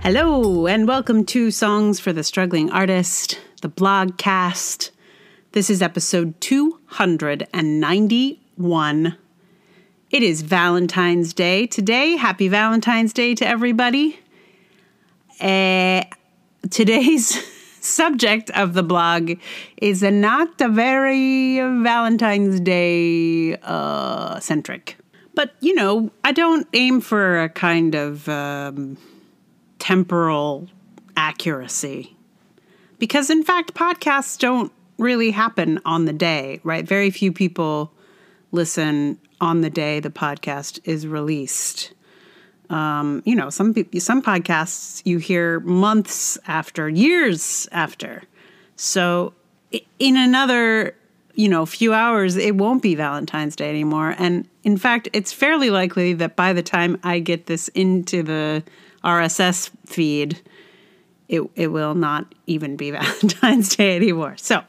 Hello, and welcome to Songs for the Struggling Artist, the blogcast. This is episode 291. It is Valentine's Day today. Happy Valentine's Day to everybody. Uh, today's subject of the blog is not a very Valentine's Day uh, centric. But, you know, I don't aim for a kind of um, temporal accuracy. Because, in fact, podcasts don't really happen on the day, right? Very few people listen on the day the podcast is released. Um, you know, some some podcasts you hear months after, years after. So in another, you know, few hours, it won't be Valentine's Day anymore. And in fact, it's fairly likely that by the time I get this into the RSS feed, it it will not even be Valentine's Day anymore. So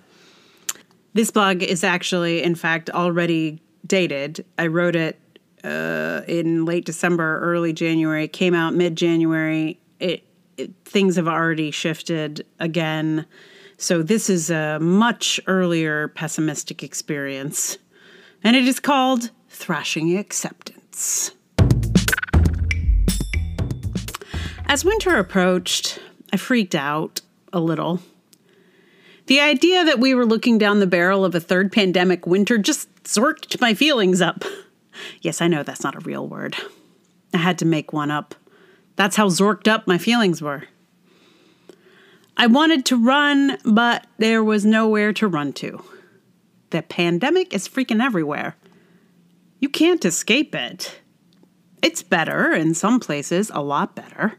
this blog is actually, in fact, already dated. I wrote it uh, in late December, early January. Came out mid January. It, it, things have already shifted again. So this is a much earlier pessimistic experience, and it is called Thrashing Acceptance. As winter approached, I freaked out a little. The idea that we were looking down the barrel of a third pandemic winter just zorked my feelings up. Yes, I know that's not a real word. I had to make one up. That's how zorked up my feelings were. I wanted to run, but there was nowhere to run to. The pandemic is freaking everywhere. You can't escape it. It's better in some places, a lot better.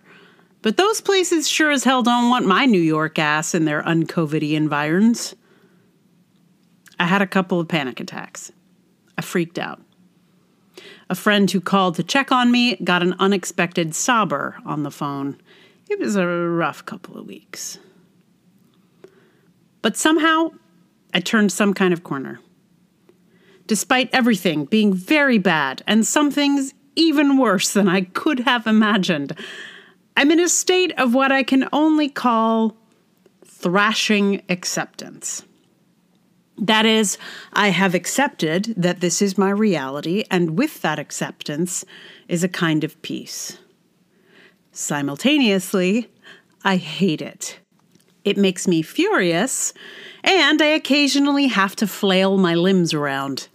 But those places sure as hell don't want my New York ass in their uncovidy environs. I had a couple of panic attacks. I freaked out. A friend who called to check on me got an unexpected sobber on the phone. It was a rough couple of weeks. But somehow, I turned some kind of corner. Despite everything being very bad and some things even worse than I could have imagined, I'm in a state of what I can only call thrashing acceptance. That is, I have accepted that this is my reality, and with that acceptance is a kind of peace. Simultaneously, I hate it. It makes me furious, and I occasionally have to flail my limbs around.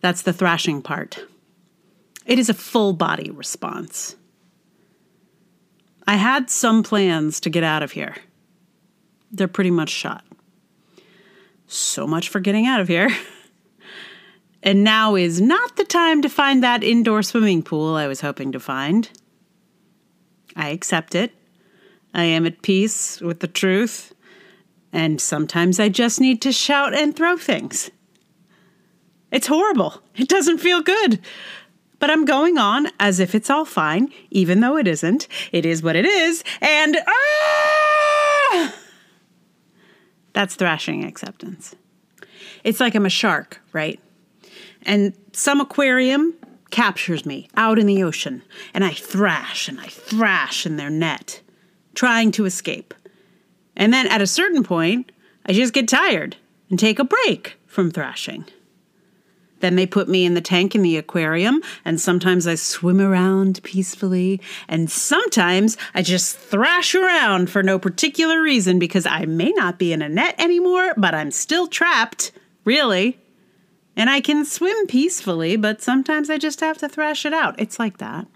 That's the thrashing part. It is a full body response. I had some plans to get out of here. They're pretty much shot. So much for getting out of here. And now is not the time to find that indoor swimming pool I was hoping to find. I accept it. I am at peace with the truth. And sometimes I just need to shout and throw things. It's horrible. It doesn't feel good. But I'm going on as if it's all fine, even though it isn't. It is what it is. And ah! That's thrashing acceptance. It's like I'm a shark, right? And some aquarium captures me out in the ocean, and I thrash and I thrash in their net, trying to escape. And then at a certain point, I just get tired and take a break from thrashing. Then they put me in the tank in the aquarium, and sometimes I swim around peacefully, and sometimes I just thrash around for no particular reason because I may not be in a net anymore, but I'm still trapped, really. And I can swim peacefully, but sometimes I just have to thrash it out. It's like that.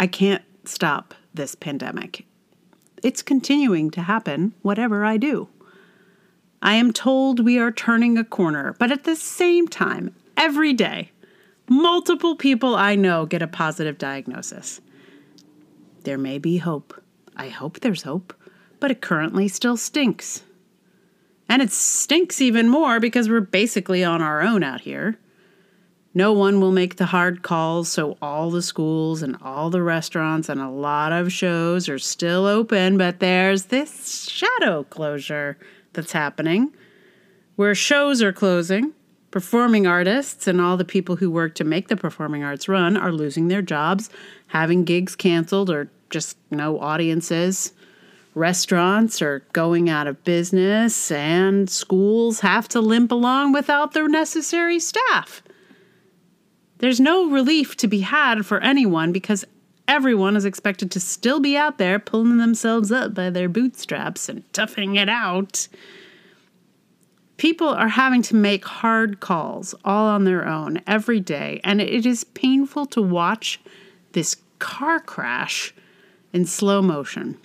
I can't stop this pandemic. It's continuing to happen, whatever I do. I am told we are turning a corner, but at the same time, every day, multiple people I know get a positive diagnosis. There may be hope. I hope there's hope, but it currently still stinks. And it stinks even more because we're basically on our own out here. No one will make the hard calls, so all the schools and all the restaurants and a lot of shows are still open, but there's this shadow closure that's happening, where shows are closing Performing artists and all the people who work to make the performing arts run are losing their jobs, having gigs canceled, or just no audiences. Restaurants are going out of business, and schools have to limp along without their necessary staff. There's no relief to be had for anyone because everyone is expected to still be out there pulling themselves up by their bootstraps and toughing it out. People are having to make hard calls all on their own every day, and it is painful to watch this car crash in slow motion.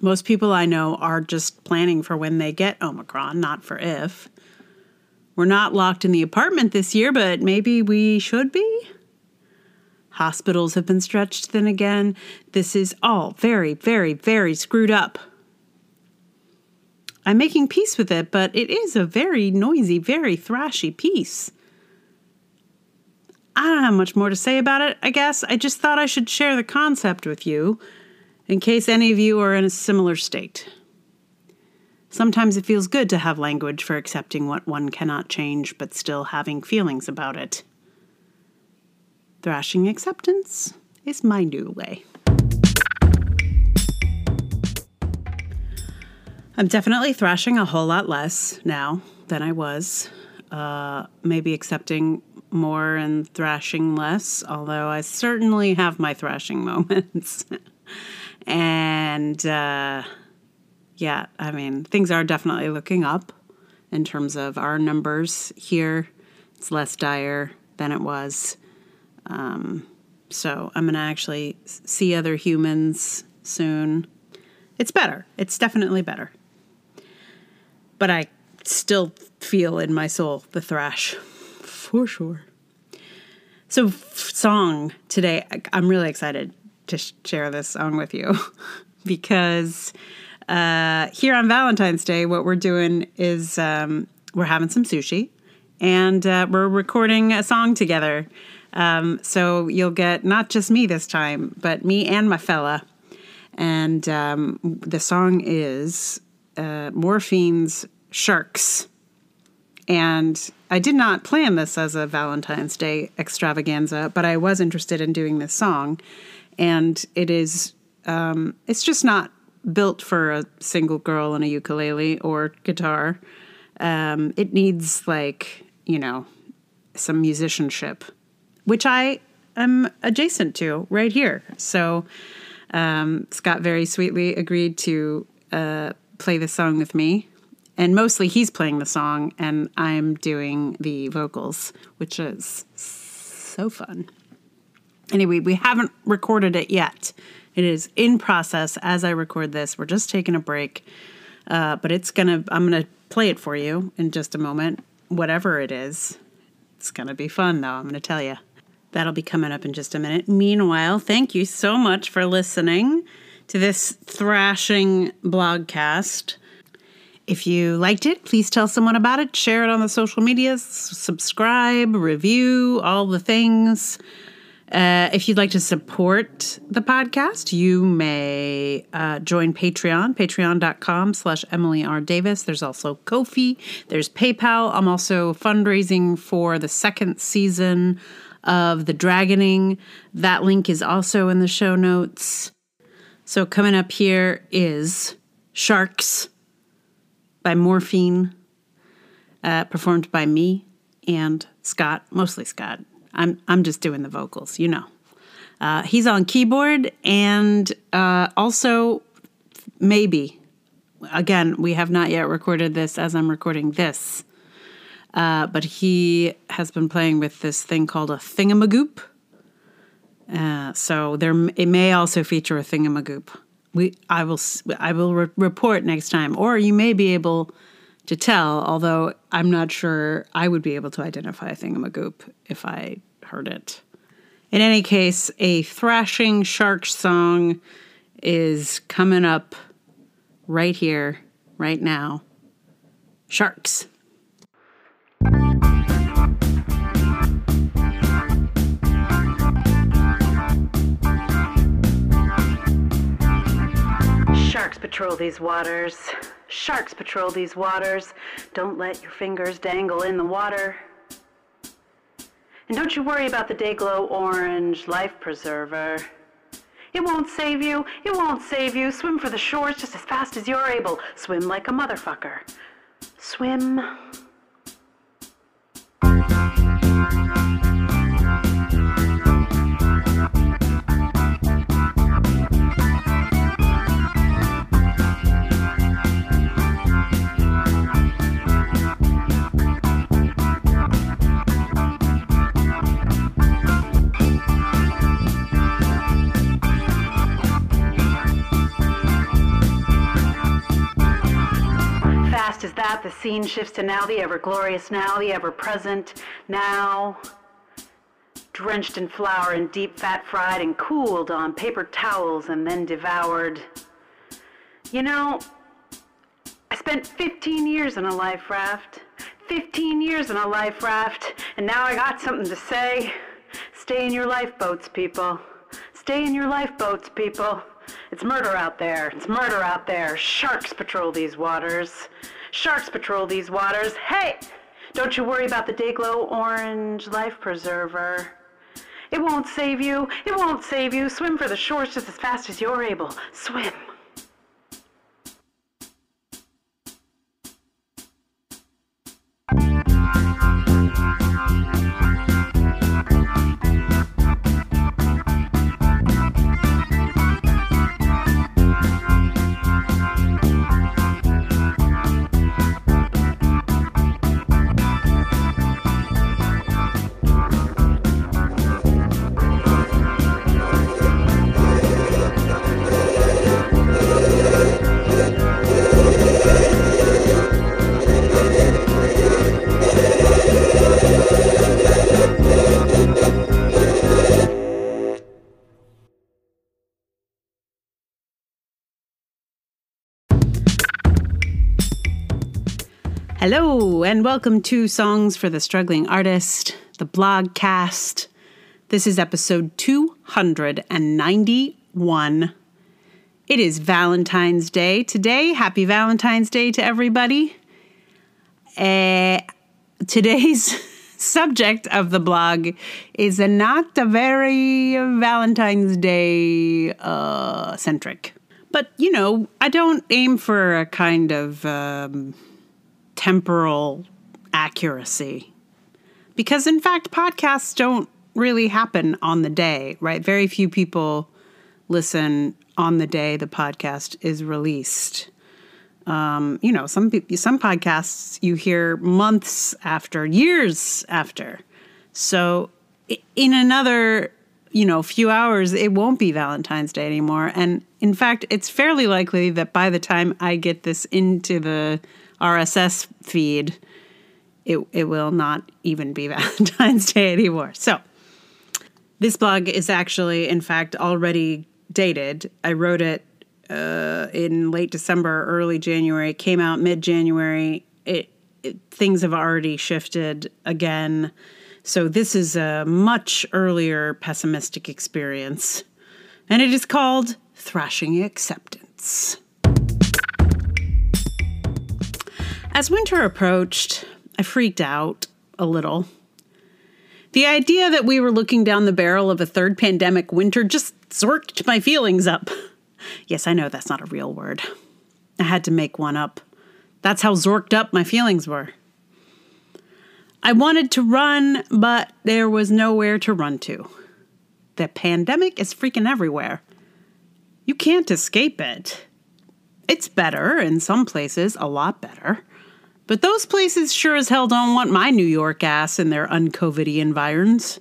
Most people I know are just planning for when they get Omicron, not for if. We're not locked in the apartment this year, but maybe we should be? Hospitals have been stretched thin again. This is all very, very, very screwed up. I'm making peace with it, but it is a very noisy, very thrashy peace. I don't have much more to say about it, I guess. I just thought I should share the concept with you in case any of you are in a similar state. Sometimes it feels good to have language for accepting what one cannot change, but still having feelings about it. Thrashing acceptance is my new way. I'm definitely thrashing a whole lot less now than I was. Uh, maybe accepting more and thrashing less, although I certainly have my thrashing moments. And uh, yeah, I mean, things are definitely looking up in terms of our numbers here. It's less dire than it was. Um, so I'm going to actually see other humans soon. It's better. It's definitely better. But I still feel in my soul the thrash for sure. So, song today, I'm really excited to share this song with you because uh, here on Valentine's Day, what we're doing is um, we're having some sushi and uh, we're recording a song together. Um, so you'll get not just me this time, but me and my fella. And um, the song is uh, Morphine's Sharks. And I did not plan this as a Valentine's Day extravaganza, but I was interested in doing this song and it is um, it's just not built for a single girl and a ukulele or guitar. Um, it needs like you know some musicianship, which I am adjacent to right here. So um, Scott very sweetly agreed to uh, play the song with me. And mostly he's playing the song, and I'm doing the vocals, which is so fun. Anyway, we haven't recorded it yet. It is in process as I record this. We're just taking a break, uh, but it's gonna. I'm gonna play it for you in just a moment. Whatever it is, it's gonna be fun though. I'm gonna tell you. That'll be coming up in just a minute. Meanwhile, thank you so much for listening to this thrashing blogcast. If you liked it, please tell someone about it, share it on the social medias, subscribe, review, all the things. Uh, if you'd like to support the podcast, you may uh, join Patreon, patreon.com slash Emily R. Davis. There's also Ko-fi. There's PayPal. I'm also fundraising for the second season of The Dragoning. That link is also in the show notes. So coming up here is Sharks by Morphine, uh, performed by me and Scott, mostly Scott. I'm I'm just doing the vocals, you know. Uh, he's on keyboard and uh, also maybe again we have not yet recorded this as I'm recording this, uh, but he has been playing with this thing called a thingamagoop. Uh, so there it may also feature a thingamagoop. We I will I will re- report next time, or you may be able to tell, although I'm not sure I would be able to identify a thingamagoop if I heard it. In any case, a thrashing shark song is coming up right here, right now. Sharks. Sharks patrol these waters. Sharks patrol these waters. Don't let your fingers dangle in the water. And don't you worry about the Day-Glo Orange Life Preserver. It won't save you. It won't save you. Swim for the shores just as fast as you're able. Swim like a motherfucker. Swim. As that, the scene shifts to now, the ever glorious now, the ever present now. Drenched in flour and deep fat fried and cooled on paper towels and then devoured. You know, I spent 15 years in a life raft. 15 years in a life raft, and now I got something to say. Stay in your lifeboats, people. Stay in your lifeboats, people. It's murder out there. It's murder out there. Sharks patrol these waters. Sharks patrol these waters. Hey! Don't you worry about the Day-Glo Orange Life Preserver. It won't save you. It won't save you. Swim for the shores just as fast as you're able. Swim. Hello, and welcome to Songs for the Struggling Artist, the blogcast. This is episode 291. It is Valentine's Day today. Happy Valentine's Day to everybody. Uh, today's subject of the blog is not a very Valentine's Day uh, centric. But, you know, I don't aim for a kind of. Um, temporal accuracy. Because in fact, podcasts don't really happen on the day, right? Very few people listen on the day the podcast is released. Um, you know, some some podcasts you hear months after, years after. So in another, you know, few hours, it won't be Valentine's Day anymore. And in fact, it's fairly likely that by the time I get this into the RSS feed, it, it will not even be Valentine's Day anymore. So, this blog is actually, in fact, already dated. I wrote it uh, in late December, early January. It came out mid January. It, it, things have already shifted again. So, this is a much earlier pessimistic experience. And it is called Thrashing Acceptance. As winter approached, I freaked out a little. The idea that we were looking down the barrel of a third pandemic winter just zorked my feelings up. Yes, I know that's not a real word. I had to make one up. That's how zorked up my feelings were. I wanted to run, but there was nowhere to run to. The pandemic is freaking everywhere. You can't escape it. It's better in some places, a lot better. But those places sure as hell don't want my New York ass in their uncovidy environs.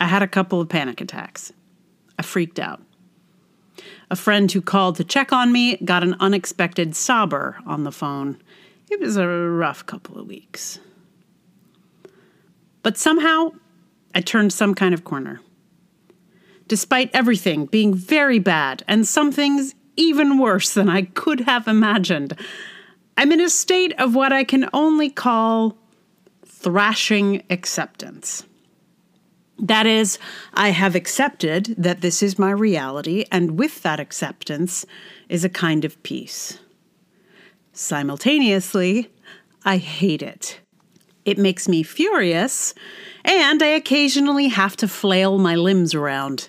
I had a couple of panic attacks. I freaked out. A friend who called to check on me got an unexpected sobber on the phone. It was a rough couple of weeks. But somehow, I turned some kind of corner. Despite everything being very bad and some things even worse than I could have imagined, I'm in a state of what I can only call thrashing acceptance. That is, I have accepted that this is my reality, and with that acceptance is a kind of peace. Simultaneously, I hate it. It makes me furious, and I occasionally have to flail my limbs around.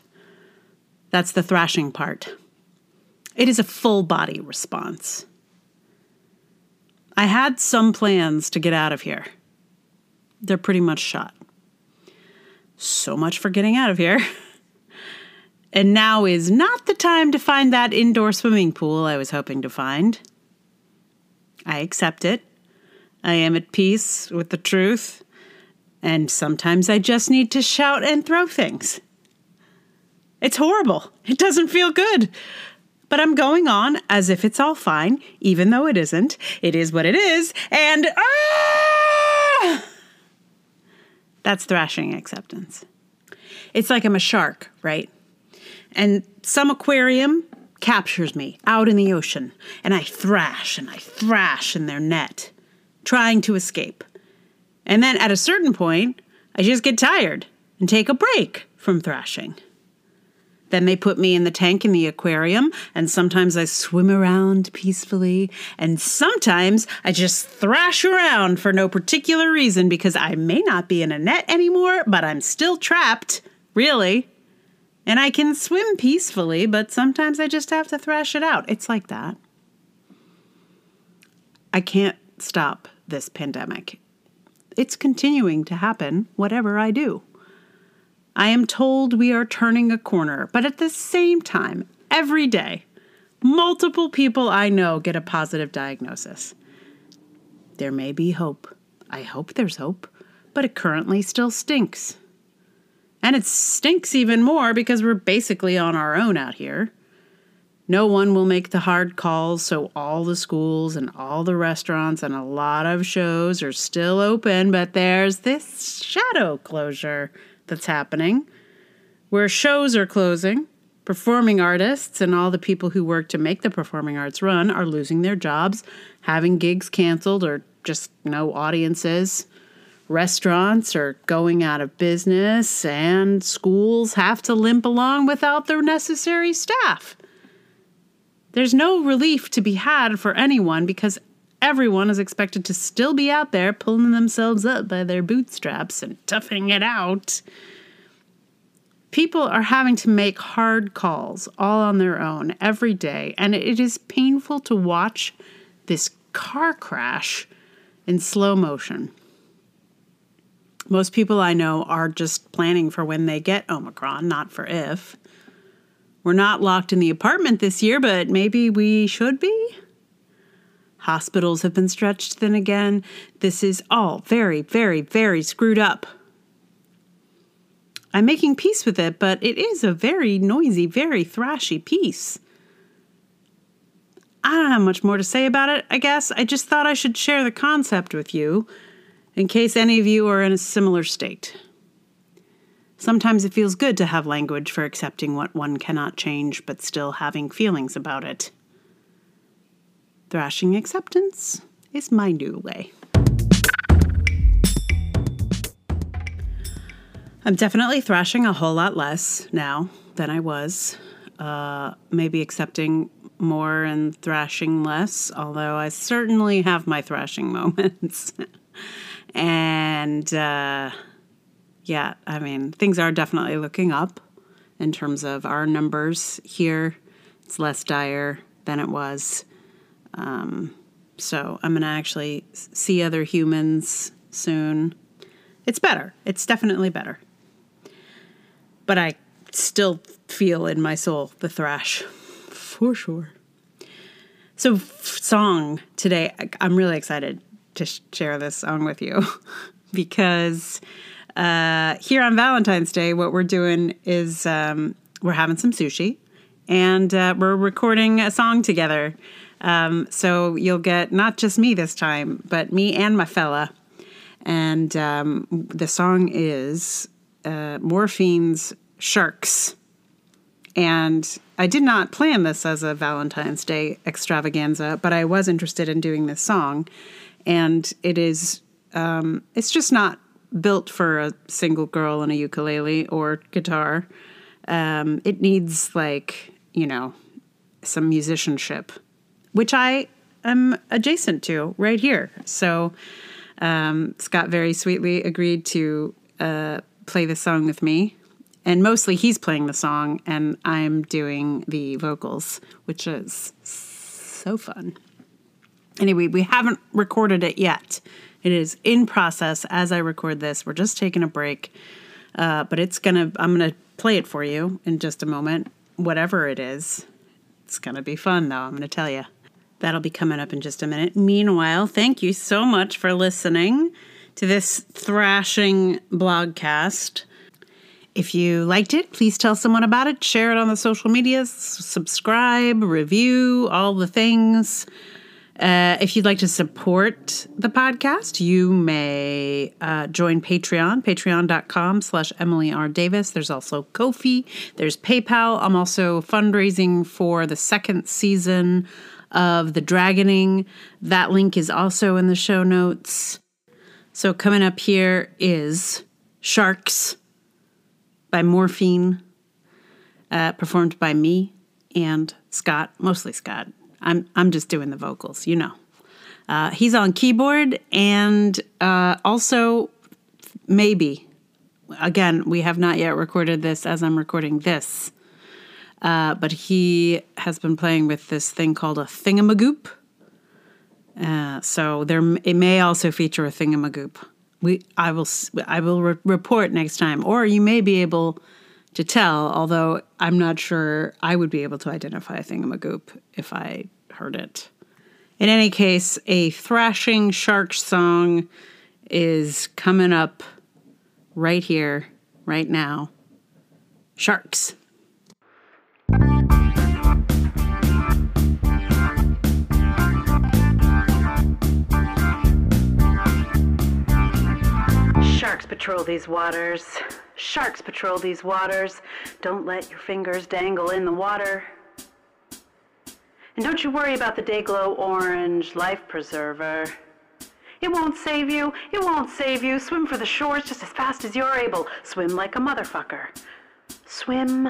That's the thrashing part. It is a full body response. Had some plans to get out of here. They're pretty much shot. So much for getting out of here. And now is not the time to find that indoor swimming pool I was hoping to find. I accept it. I am at peace with the truth. And sometimes I just need to shout and throw things. It's horrible. It doesn't feel good. But I'm going on as if it's all fine, even though it isn't. It is what it is. And ah! That's thrashing acceptance. It's like I'm a shark, right? And some aquarium captures me out in the ocean, and I thrash and I thrash in their net, trying to escape. And then at a certain point, I just get tired and take a break from thrashing. Then they put me in the tank in the aquarium, and sometimes I swim around peacefully, and sometimes I just thrash around for no particular reason because I may not be in a net anymore, but I'm still trapped, really. And I can swim peacefully, but sometimes I just have to thrash it out. It's like that. I can't stop this pandemic. It's continuing to happen, whatever I do. I am told we are turning a corner, but at the same time, every day, multiple people I know get a positive diagnosis. There may be hope. I hope there's hope, but it currently still stinks. And it stinks even more because we're basically on our own out here. No one will make the hard calls, so all the schools and all the restaurants and a lot of shows are still open, but there's this shadow closure that's happening where shows are closing. Performing artists and all the people who work to make the performing arts run are losing their jobs, having gigs canceled, or just no audiences. Restaurants are going out of business, and schools have to limp along without their necessary staff. There's no relief to be had for anyone because everyone is expected to still be out there pulling themselves up by their bootstraps and toughing it out. People are having to make hard calls all on their own every day, and it is painful to watch this car crash in slow motion. Most people I know are just planning for when they get Omicron, not for if. We're not locked in the apartment this year, but maybe we should be? Hospitals have been stretched thin again. This is all very, very, very screwed up. I'm making peace with it, but it is a very noisy, very thrashy peace. I don't have much more to say about it, I guess. I just thought I should share the concept with you in case any of you are in a similar state. Sometimes it feels good to have language for accepting what one cannot change but still having feelings about it. Thrashing acceptance is my new way. I'm definitely thrashing a whole lot less now than I was. Uh, maybe accepting more and thrashing less, although I certainly have my thrashing moments. And uh, yeah, I mean, things are definitely looking up in terms of our numbers here. It's less dire than it was. Um, so I'm going to actually see other humans soon. It's better. It's definitely better. But I still feel in my soul the thrash for sure. So, song today, I'm really excited to share this song with you because uh, here on Valentine's Day, what we're doing is um, we're having some sushi and uh, we're recording a song together. Um, so you'll get not just me this time, but me and my fella. And um, the song is uh, Morphine's Sharks. And I did not plan this as a Valentine's Day extravaganza, but I was interested in doing this song and it is um, it's just not built for a single girl and a ukulele or guitar. Um, it needs like you know some musicianship, which I am adjacent to right here. So um, Scott very sweetly agreed to uh, play the song with me. And mostly he's playing the song, and I'm doing the vocals, which is so fun. Anyway, we haven't recorded it yet. It is in process as I record this. We're just taking a break, uh, but it's gonna. I'm gonna play it for you in just a moment. Whatever it is, it's gonna be fun though. I'm gonna tell you. That'll be coming up in just a minute. Meanwhile, thank you so much for listening to this thrashing blogcast. If you liked it, please tell someone about it, share it on the social medias, subscribe, review, all the things. Uh, if you'd like to support the podcast, you may uh, join Patreon, patreon.com slash Emily R. Davis. There's also Ko-fi. There's PayPal. I'm also fundraising for the second season of The Dragoning. That link is also in the show notes. So coming up here is Sharks by Morphine, uh, performed by me and Scott, mostly Scott. I'm I'm just doing the vocals, you know. Uh, he's on keyboard and uh, also maybe again we have not yet recorded this as I'm recording this, uh, but he has been playing with this thing called a thingamagoop. Uh, so there it may also feature a thingamagoop. We I will I will re- report next time, or you may be able to tell, although I'm not sure I would be able to identify a thingamagoop if I heard it. In any case, a thrashing shark song is coming up right here, right now. Sharks. Sharks patrol these waters. Sharks patrol these waters. Don't let your fingers dangle in the water. And don't you worry about the Day-Glo Orange Life Preserver. It won't save you. It won't save you. Swim for the shores just as fast as you're able. Swim like a motherfucker. Swim.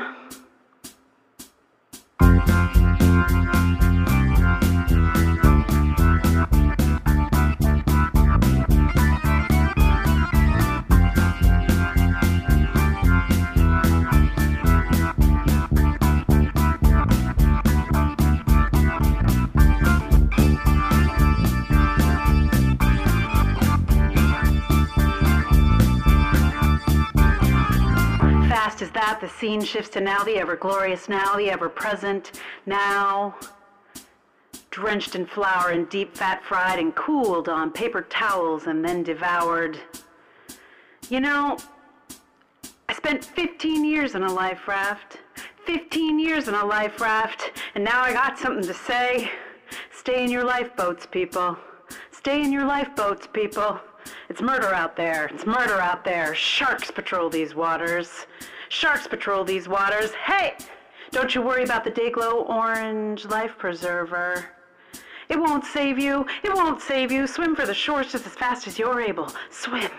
Fast as that, the scene shifts to now, the ever glorious now, the ever present now. Drenched in flour and deep fat fried and cooled on paper towels and then devoured. You know, I spent 15 years in a life raft. 15 years in a life raft, and now I got something to say. Stay in your lifeboats, people. Stay in your lifeboats, people. It's murder out there. It's murder out there. Sharks patrol these waters. Sharks patrol these waters. Hey! Don't you worry about the Day-Glo Orange Life Preserver. It won't save you. It won't save you. Swim for the shores just as fast as you're able. Swim.